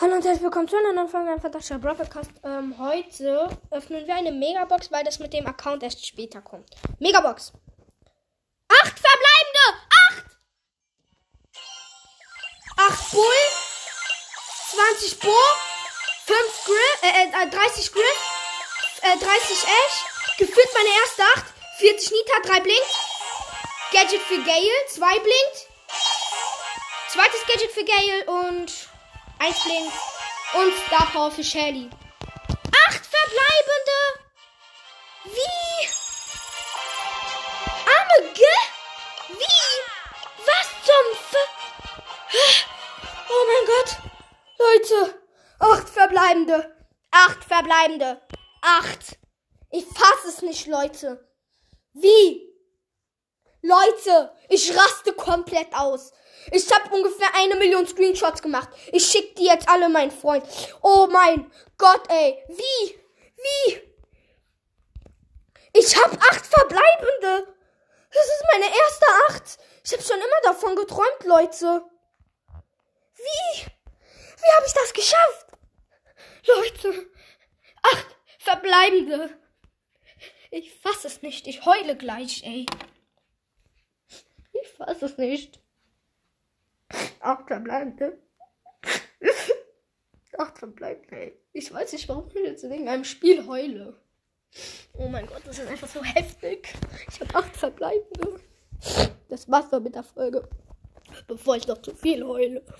Hallo und herzlich willkommen zu einer neuen Folge von Fantastischer Broadcast. Ähm, heute öffnen wir eine Megabox, weil das mit dem Account erst später kommt. Megabox. Acht verbleibende! Acht! Acht Bull. 20 Bo. 5 Grill. Äh, äh, 30 Grill. Äh, 30 Ash. Gefühlt meine erste Acht. 40 Nita, 3 blinkt. Gadget für Gale, 2 blinkt. Zweites Gadget für Gale und eins blinkt. Und Star Power für Shelly. Acht verbleibende. Wie? Arme G? Wie? Was zum F Oh mein Gott. Leute. Acht verbleibende. Acht verbleibende. Acht. Ich fasse es nicht, Leute. Wie? Leute, ich raste komplett aus. Ich habe ungefähr eine Million Screenshots gemacht. Ich schicke die jetzt alle meinen Freund. Oh mein Gott, ey. Wie? Wie? Ich habe acht verbleibende. Das ist meine erste acht. Ich habe schon immer davon geträumt, Leute. Wie? Wie habe ich das geschafft? Leute, acht verbleibende. Ich fass es nicht. Ich heule gleich, ey. Fass es nicht. Acht verbleibende. Acht verbleibende. Ich weiß nicht, warum ich jetzt in irgendeinem Spiel heule. Oh mein Gott, das ist einfach so heftig. Ich habe acht verbleibende. Das war's doch mit der Folge. Bevor ich noch zu viel heule.